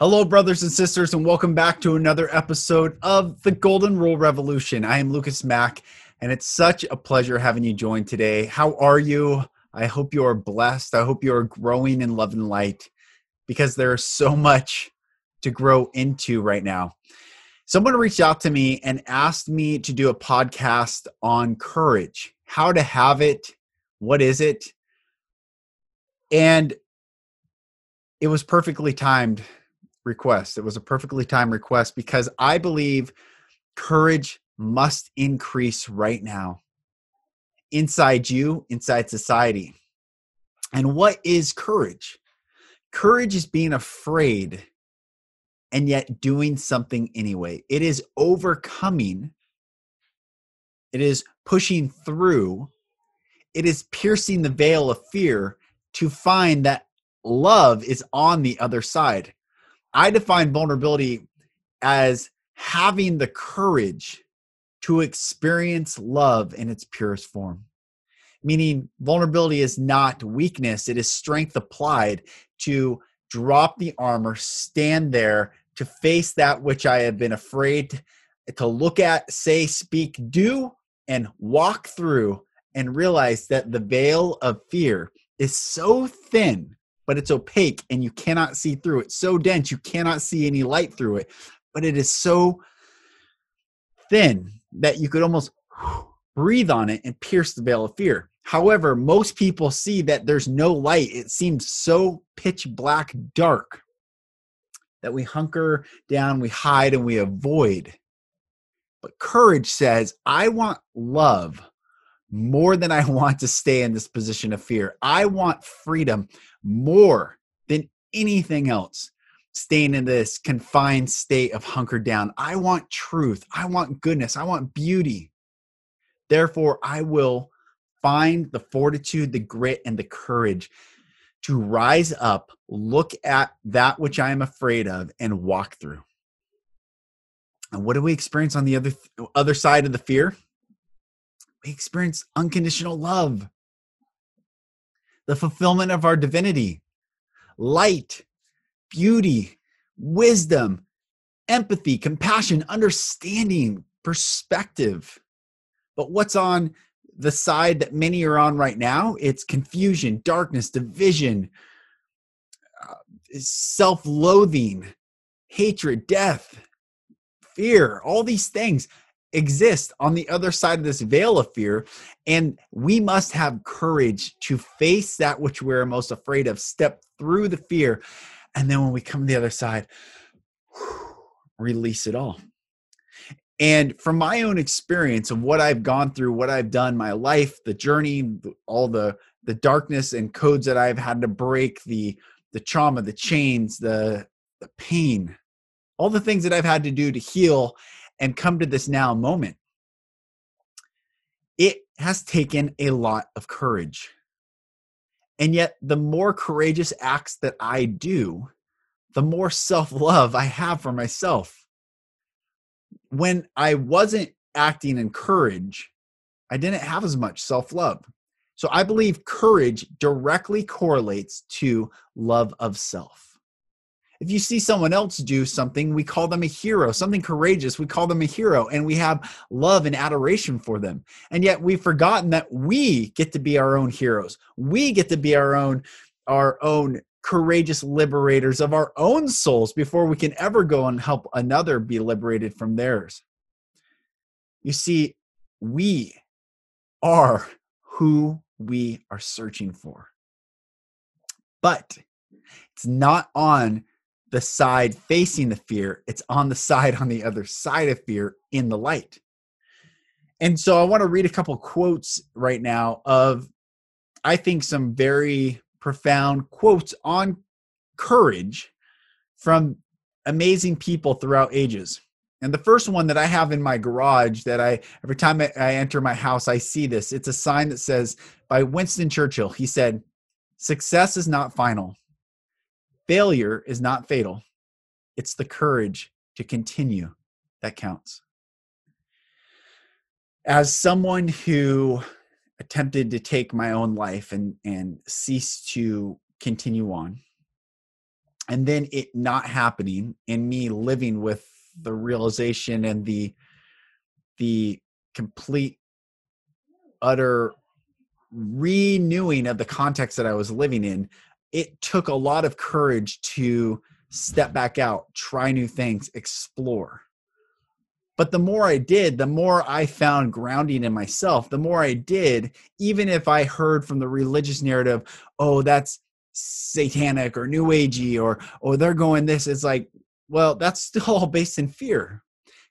Hello, brothers and sisters, and welcome back to another episode of the Golden Rule Revolution. I am Lucas Mack, and it's such a pleasure having you join today. How are you? I hope you are blessed. I hope you are growing in love and light because there is so much to grow into right now. Someone reached out to me and asked me to do a podcast on courage, how to have it, what is it? And it was perfectly timed request. It was a perfectly timed request because I believe courage must increase right now inside you, inside society. And what is courage? Courage is being afraid and yet doing something anyway. It is overcoming, it is pushing through, it is piercing the veil of fear to find that love is on the other side. I define vulnerability as having the courage to experience love in its purest form. Meaning, vulnerability is not weakness, it is strength applied to drop the armor, stand there to face that which I have been afraid to look at, say, speak, do, and walk through and realize that the veil of fear is so thin but it's opaque and you cannot see through it. So dense, you cannot see any light through it. But it is so thin that you could almost breathe on it and pierce the veil of fear. However, most people see that there's no light. It seems so pitch black dark that we hunker down, we hide, and we avoid. But courage says, I want love more than I want to stay in this position of fear. I want freedom more than anything else staying in this confined state of hunkered down. I want truth. I want goodness. I want beauty. Therefore, I will find the fortitude, the grit, and the courage to rise up, look at that which I am afraid of, and walk through. And what do we experience on the other other side of the fear? We experience unconditional love the fulfillment of our divinity, light, beauty, wisdom, empathy, compassion, understanding, perspective. But what's on the side that many are on right now? It's confusion, darkness, division, uh, self loathing, hatred, death, fear, all these things exist on the other side of this veil of fear. And we must have courage to face that which we're most afraid of, step through the fear. And then when we come to the other side, release it all. And from my own experience of what I've gone through, what I've done, my life, the journey, all the the darkness and codes that I've had to break, the the trauma, the chains, the the pain, all the things that I've had to do to heal and come to this now moment, it has taken a lot of courage. And yet, the more courageous acts that I do, the more self love I have for myself. When I wasn't acting in courage, I didn't have as much self love. So I believe courage directly correlates to love of self. If you see someone else do something, we call them a hero, something courageous, we call them a hero, and we have love and adoration for them. And yet we've forgotten that we get to be our own heroes. We get to be our own our own courageous liberators of our own souls before we can ever go and help another be liberated from theirs. You see, we are who we are searching for. But it's not on the side facing the fear, it's on the side on the other side of fear in the light. And so I want to read a couple quotes right now of I think, some very profound quotes on courage from amazing people throughout ages. And the first one that I have in my garage that I every time I, enter my house, I see this. It's a sign that says by Winston Churchill. He said, Success is not final. Failure is not fatal. It's the courage to continue that counts. As someone who attempted to take my own life and and cease to continue on and then it not happening and me living with the realization and the the complete utter renewing of the context that I was living in, it took a lot of courage to step back out, try new things, explore. But the more I did, the more I found grounding in myself. The more I did, even if I heard from the religious narrative, oh, that's satanic or new agey or oh they're going this it's like well that's still all based in fear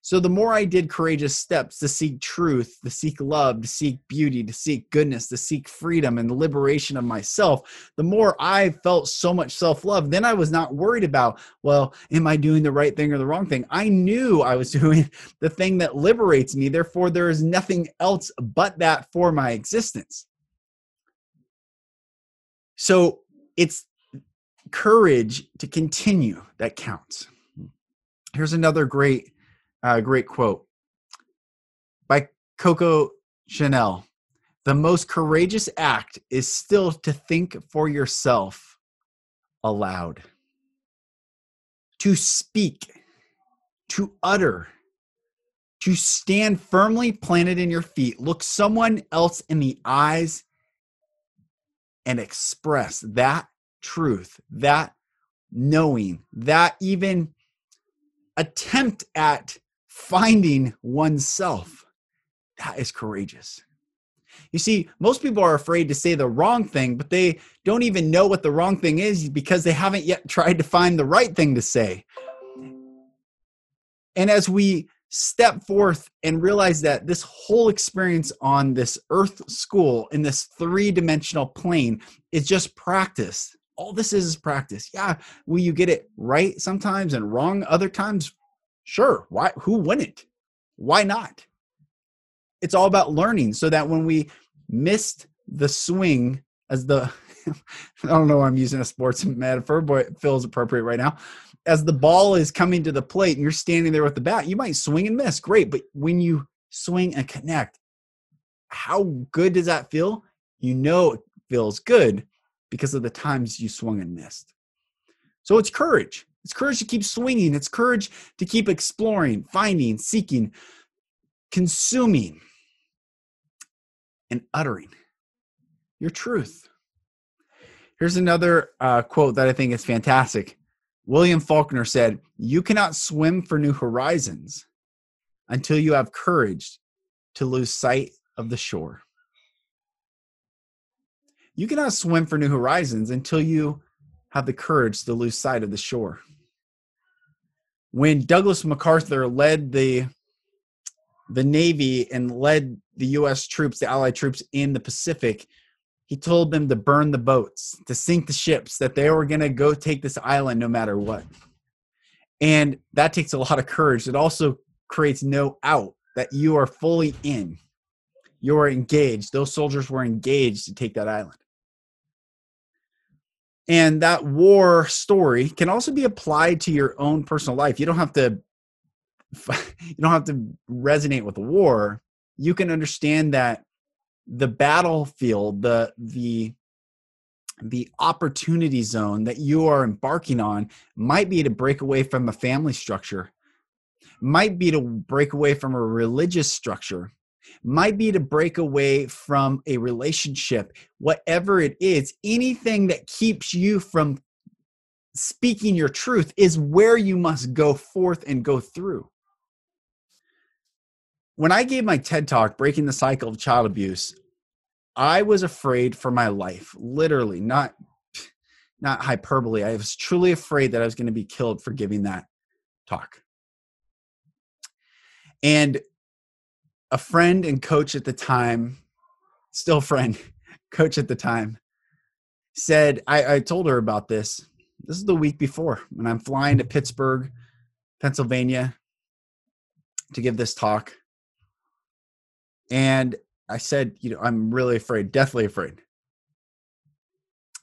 so the more I did courageous steps to seek truth, to seek love, to seek beauty, to seek goodness, to seek freedom and the liberation of myself, the more I felt so much self love. Then I was not worried about, well, am I doing the right thing or the wrong thing? I knew I was doing the thing that liberates me. Therefore, there is nothing else but that for my existence. So it's courage to continue that counts. Here's another great uh, great quote by Coco Chanel. The most courageous act is still to think for yourself aloud, to speak, to utter, to stand firmly planted in your feet, look someone else in the eyes, and express that truth, that knowing, that even attempt at finding oneself. That is courageous. You see, most people are afraid to say the wrong thing, but they don't even know what the wrong thing is because they haven't yet tried to find the right thing to say. And as we step forth and realize that this whole experience on this earth school in this three dimensional plane is just practice. All this is is practice. Yeah, will you get it right sometimes and wrong other times? Sure. Why? Who wouldn't? Why not? It's all about learning so that when we missed the swing as the I don't know I'm using a sports metaphor, but it feels appropriate right now. As the ball is coming to the plate and you're standing there with the bat, you might swing and miss. Great. But when you swing and connect, how good does that feel? You know it feels good because of the times you swung and missed. So it's courage. It's courage to keep swinging. It's courage to keep exploring, finding, seeking, consuming, and uttering your truth. Here's another uh, quote that I think is fantastic. William Faulkner said, You cannot swim for new horizons until you have courage to lose sight of the shore. You cannot swim for new horizons until you have the courage to lose sight of the shore when Douglas MacArthur led the the Navy and led the U.S. troops, the Allied troops in the Pacific, he told them to burn the boats, to sink the ships, that they were going to go take this island no matter what. And that takes a lot of courage. It also creates no out that you are fully in. You are engaged. Those soldiers were engaged to take that island. And that war story can also be applied to your own personal life. You don't have to you don't have to resonate with the war. You can understand that the battlefield, the the the opportunity zone that you are embarking on might be to break away from a family structure, might be to break away from a religious structure, might be to break away from a relationship, whatever it is, anything that keeps you from speaking your truth is where you must go forth and go through. When I gave my TED talk, Breaking the Cycle of Child Abuse, I was afraid for my life, literally, not not hyperbole. I was truly afraid that I was going to be killed for giving that talk. And a friend and coach at the time, still friend, coach at the time, said, I, I told her about this. This is the week before when I'm flying to Pittsburgh, Pennsylvania to give this talk. And I said, you know, I'm really afraid, deathly afraid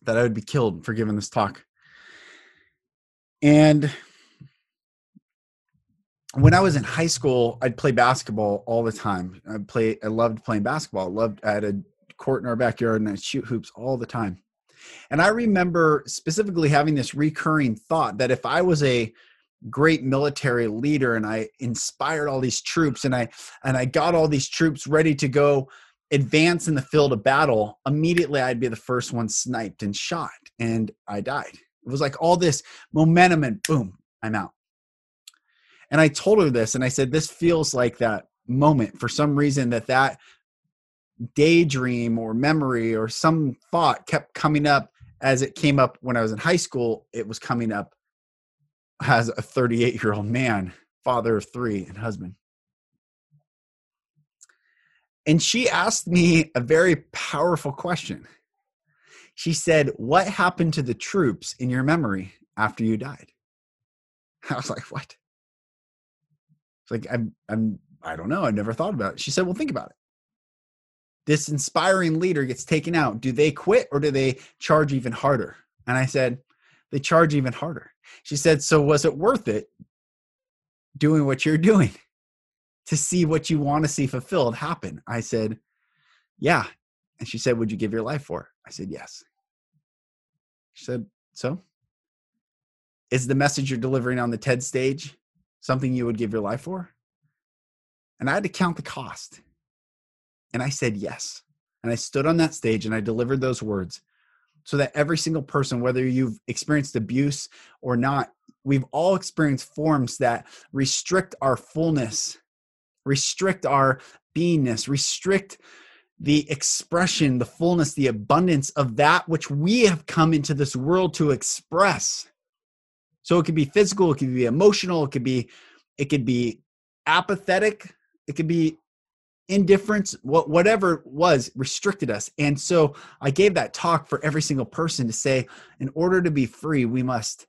that I would be killed for giving this talk. And when I was in high school, I'd play basketball all the time. I play I loved playing basketball. I loved I had a court in our backyard and I'd shoot hoops all the time. And I remember specifically having this recurring thought that if I was a great military leader and I inspired all these troops and I and I got all these troops ready to go advance in the field of battle, immediately I'd be the first one sniped and shot and I died. It was like all this momentum and boom, I'm out. And I told her this and I said this feels like that moment for some reason that that daydream or memory or some thought kept coming up as it came up when I was in high school, it was coming up as a 38 year old man, father of three, and husband. And she asked me a very powerful question. She said, What happened to the troops in your memory after you died? I was like, What? It's like, I'm, I'm, I don't know. I've never thought about it. She said, Well, think about it. This inspiring leader gets taken out. Do they quit or do they charge even harder? And I said, They charge even harder. She said, So was it worth it doing what you're doing to see what you want to see fulfilled happen? I said, Yeah. And she said, Would you give your life for? it?" I said, Yes. She said, So? Is the message you're delivering on the TED stage something you would give your life for? And I had to count the cost. And I said yes. And I stood on that stage and I delivered those words so that every single person, whether you've experienced abuse or not, we've all experienced forms that restrict our fullness, restrict our beingness, restrict the expression, the fullness, the abundance of that which we have come into this world to express. So it could be physical, it could be emotional, it could be it could be apathetic, it could be indifference what whatever was restricted us. And so i gave that talk for every single person to say in order to be free we must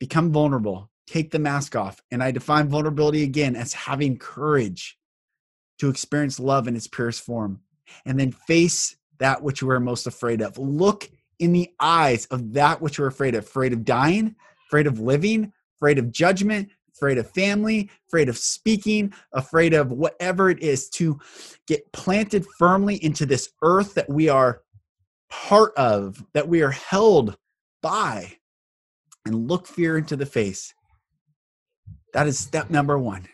become vulnerable take the mask off. And i define vulnerability again as having courage to experience love in its purest form and then face that which we're most afraid of. Look in the eyes of that which we're afraid of afraid of dying afraid of living afraid of judgment afraid of family, afraid of speaking, afraid of whatever it is to get planted firmly into this earth that we are part of, that we are held by, and look fear into the face. That is step number one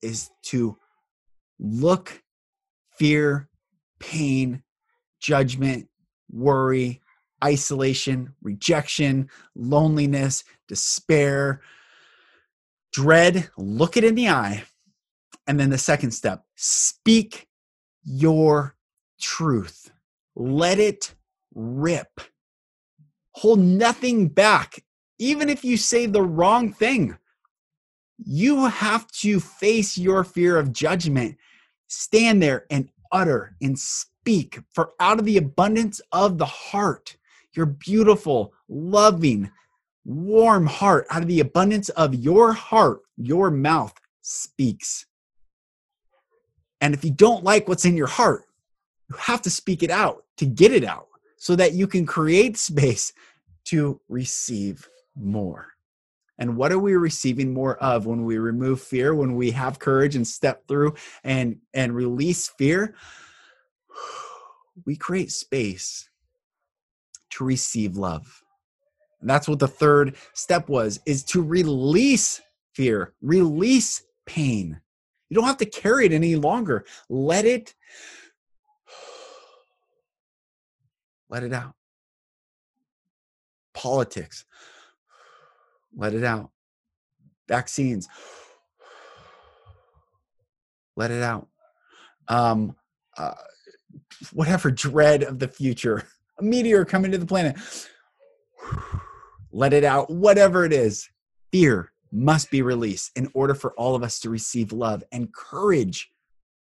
is to look fear, pain, judgment, worry, isolation, rejection, loneliness, despair, dread, look it in the eye. And then the second step, speak your truth. Let it rip. Hold nothing back. Even if you say the wrong thing, you have to face your fear of judgment. Stand there and utter and speak, for out of the abundance of the heart, your beautiful, loving, warm heart, out of the abundance of your heart, your mouth speaks. And if you don't like what's in your heart, you have to speak it out to get it out so that you can create space to receive more. And what are we receiving more of when we remove fear, when we have courage and step through and, and release fear? We create space to receive love. And that's what the third step was is to release fear, release pain. You don't have to carry it any longer. Let it let it out. Politics. Let it out. Vaccines. Let it out. Um, uh, whatever dread of the future, a meteor coming to the planet let it out, whatever it is. Fear must be released in order for all of us to receive love and courage,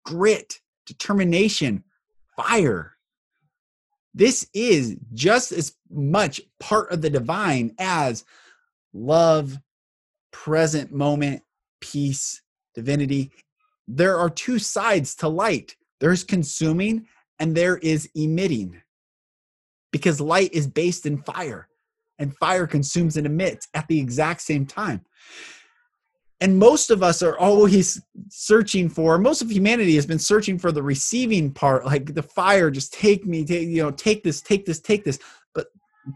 grit, determination, fire. This is just as much part of the divine as love, present moment, peace, divinity. There are two sides to light there's consuming and there is emitting because light is based in fire and fire consumes and emits at the exact same time. And most of us are always searching for most of humanity has been searching for the receiving part like the fire just take me take you know take this take this take this. But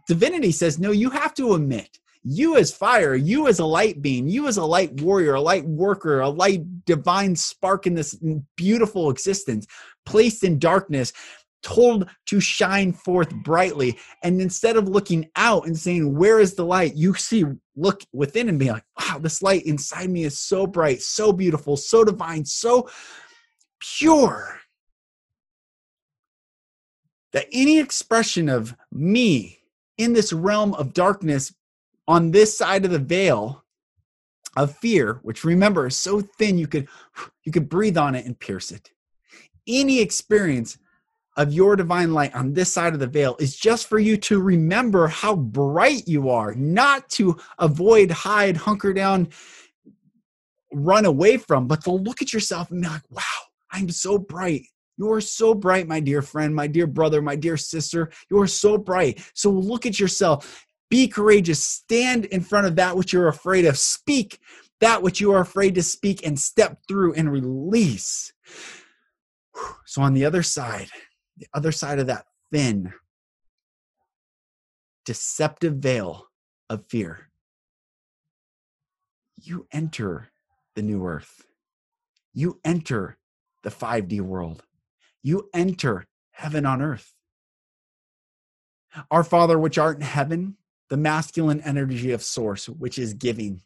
divinity says no you have to emit. You as fire you as a light being you as a light warrior a light worker a light divine spark in this beautiful existence placed in darkness told to shine forth brightly. And instead of looking out and saying, Where is the light? you see, look within and be like, Wow, this light inside me is so bright, so beautiful, so divine, so pure. That any expression of me in this realm of darkness on this side of the veil of fear, which remember is so thin you could you could breathe on it and pierce it. Any experience of your divine light on this side of the veil is just for you to remember how bright you are, not to avoid, hide, hunker down, run away from, but to look at yourself and be like, wow, I'm so bright. You are so bright, my dear friend, my dear brother, my dear sister. You are so bright. So look at yourself. Be courageous. Stand in front of that which you're afraid of. Speak that which you are afraid to speak and step through and release. So, on the other side, the other side of that thin, deceptive veil of fear, you enter the new earth. You enter the 5D world. You enter heaven on earth. Our Father, which art in heaven, the masculine energy of source, which is giving.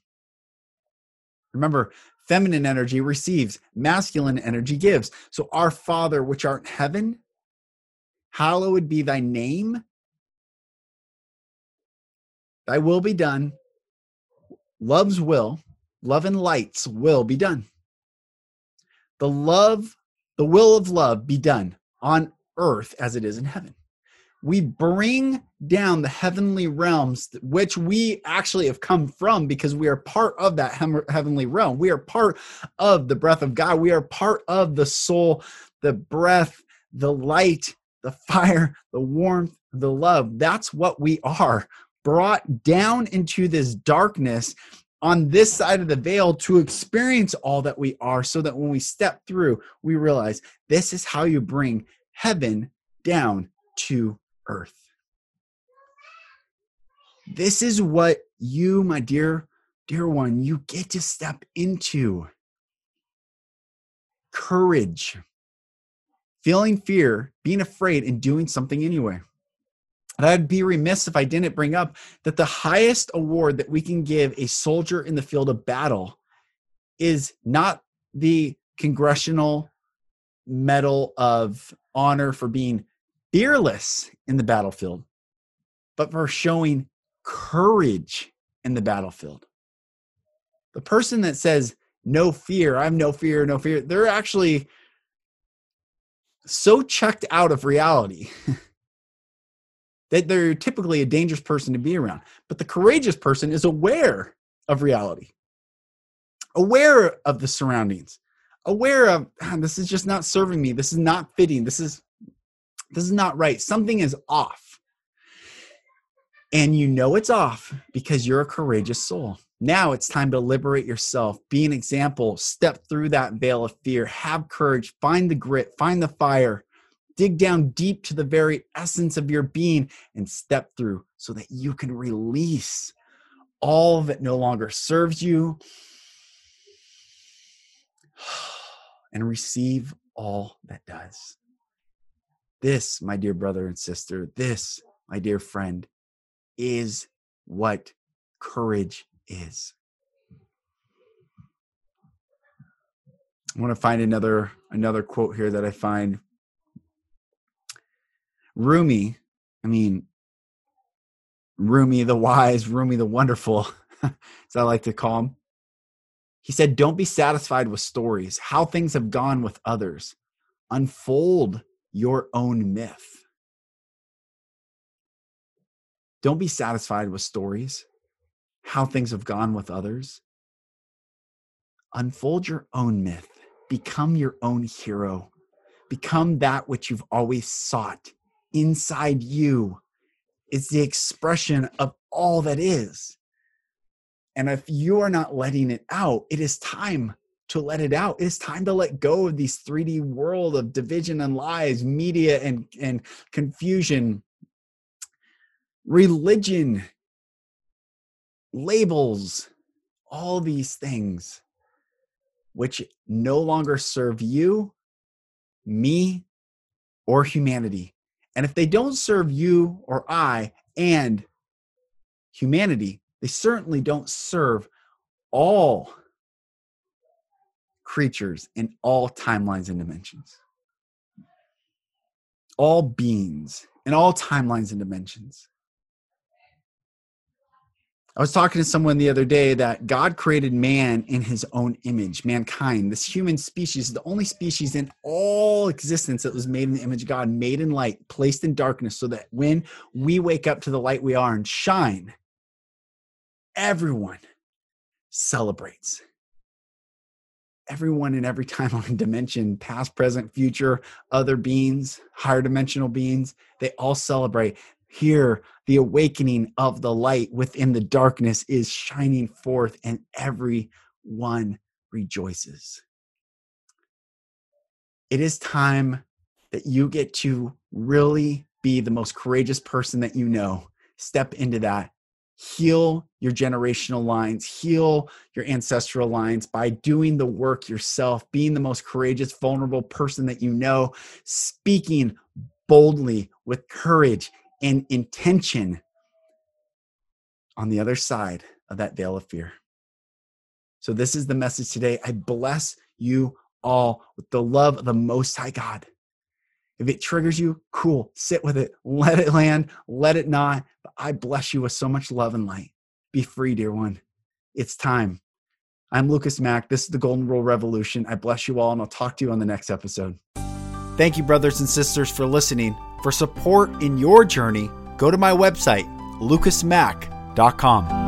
Remember, feminine energy receives, masculine energy gives. So, our Father, which art in heaven, Hallowed be thy name. Thy will be done. Love's will, love and light's will be done. The love, the will of love be done on earth as it is in heaven. We bring down the heavenly realms, which we actually have come from because we are part of that heavenly realm. We are part of the breath of God. We are part of the soul, the breath, the light, the fire, the warmth, the love. That's what we are brought down into this darkness on this side of the veil to experience all that we are so that when we step through, we realize this is how you bring heaven down to earth. This is what you, my dear, dear one, you get to step into. Courage feeling fear, being afraid, and doing something anyway. And I'd be remiss if I didn't bring up that the highest award that we can give a soldier in the field of battle is not the Congressional Medal of Honor for being fearless in the battlefield, but for showing courage in the battlefield. The person that says, no fear, I have no fear, no fear, they're actually so checked out of reality that they're typically a dangerous person to be around. But the courageous person is aware of reality, aware of the surroundings, aware of ah, this is just not serving me. This is not fitting. This is this is not right. Something is off. And you know it's off because you're a courageous soul. Now it's time to liberate yourself, be an example, step through that veil of fear, have courage, find the grit, find the fire, dig down deep to the very essence of your being and step through so that you can release all that no longer. Serves you and receive all that does. This, my dear brother and sister, this, my dear friend, is what courage is. I want to find another another quote here that I find Rumi, I mean Rumi the wise, Rumi the wonderful, as I like to call him. He said, Don't be satisfied with stories, how things have gone with others. Unfold your own myth. Don't be satisfied with stories, how things have gone with others. Unfold your own myth, become your own hero, become that which you've always sought inside you It's the expression of all that is. And if you are not letting it out, it is time to let it out. It's time to let go of these 3D world of division and lies, media and, and confusion, religion, labels, all these things which no longer serve you, me, or humanity. And if they don't serve you or I and humanity, they certainly don't serve all creatures in all timelines and dimensions. All beings in all timelines and dimensions. I was talking to someone the other day that God created man in his own image, mankind. This human species is the only species in all existence that was made in the image of God, made in light, placed in darkness, so that when we wake up to the light we are and shine, everyone celebrates. Everyone in every timeline dimension, past, present, future, other beings, higher dimensional beings, they all celebrate here, the awakening of the light within the darkness is shining forth, and everyone rejoices. It is time that you get to really be the most courageous person that you know. Step into that. Heal your generational lines, heal your ancestral lines by doing the work yourself, being the most courageous, vulnerable person that you know, speaking boldly with courage and intention on the other side of that veil of fear. So, this is the message today. I bless you all with the love of the Most High God. If it triggers you, cool, sit with it, let it land, let it not. But I bless you with so much love and light. Be free, dear one. It's time. I'm Lucas Mack. This is the Golden Rule Revolution. I bless you all, and I'll talk to you on the next episode. Thank you, brothers and sisters, for listening. For support in your journey, go to my website, lucasmack.com.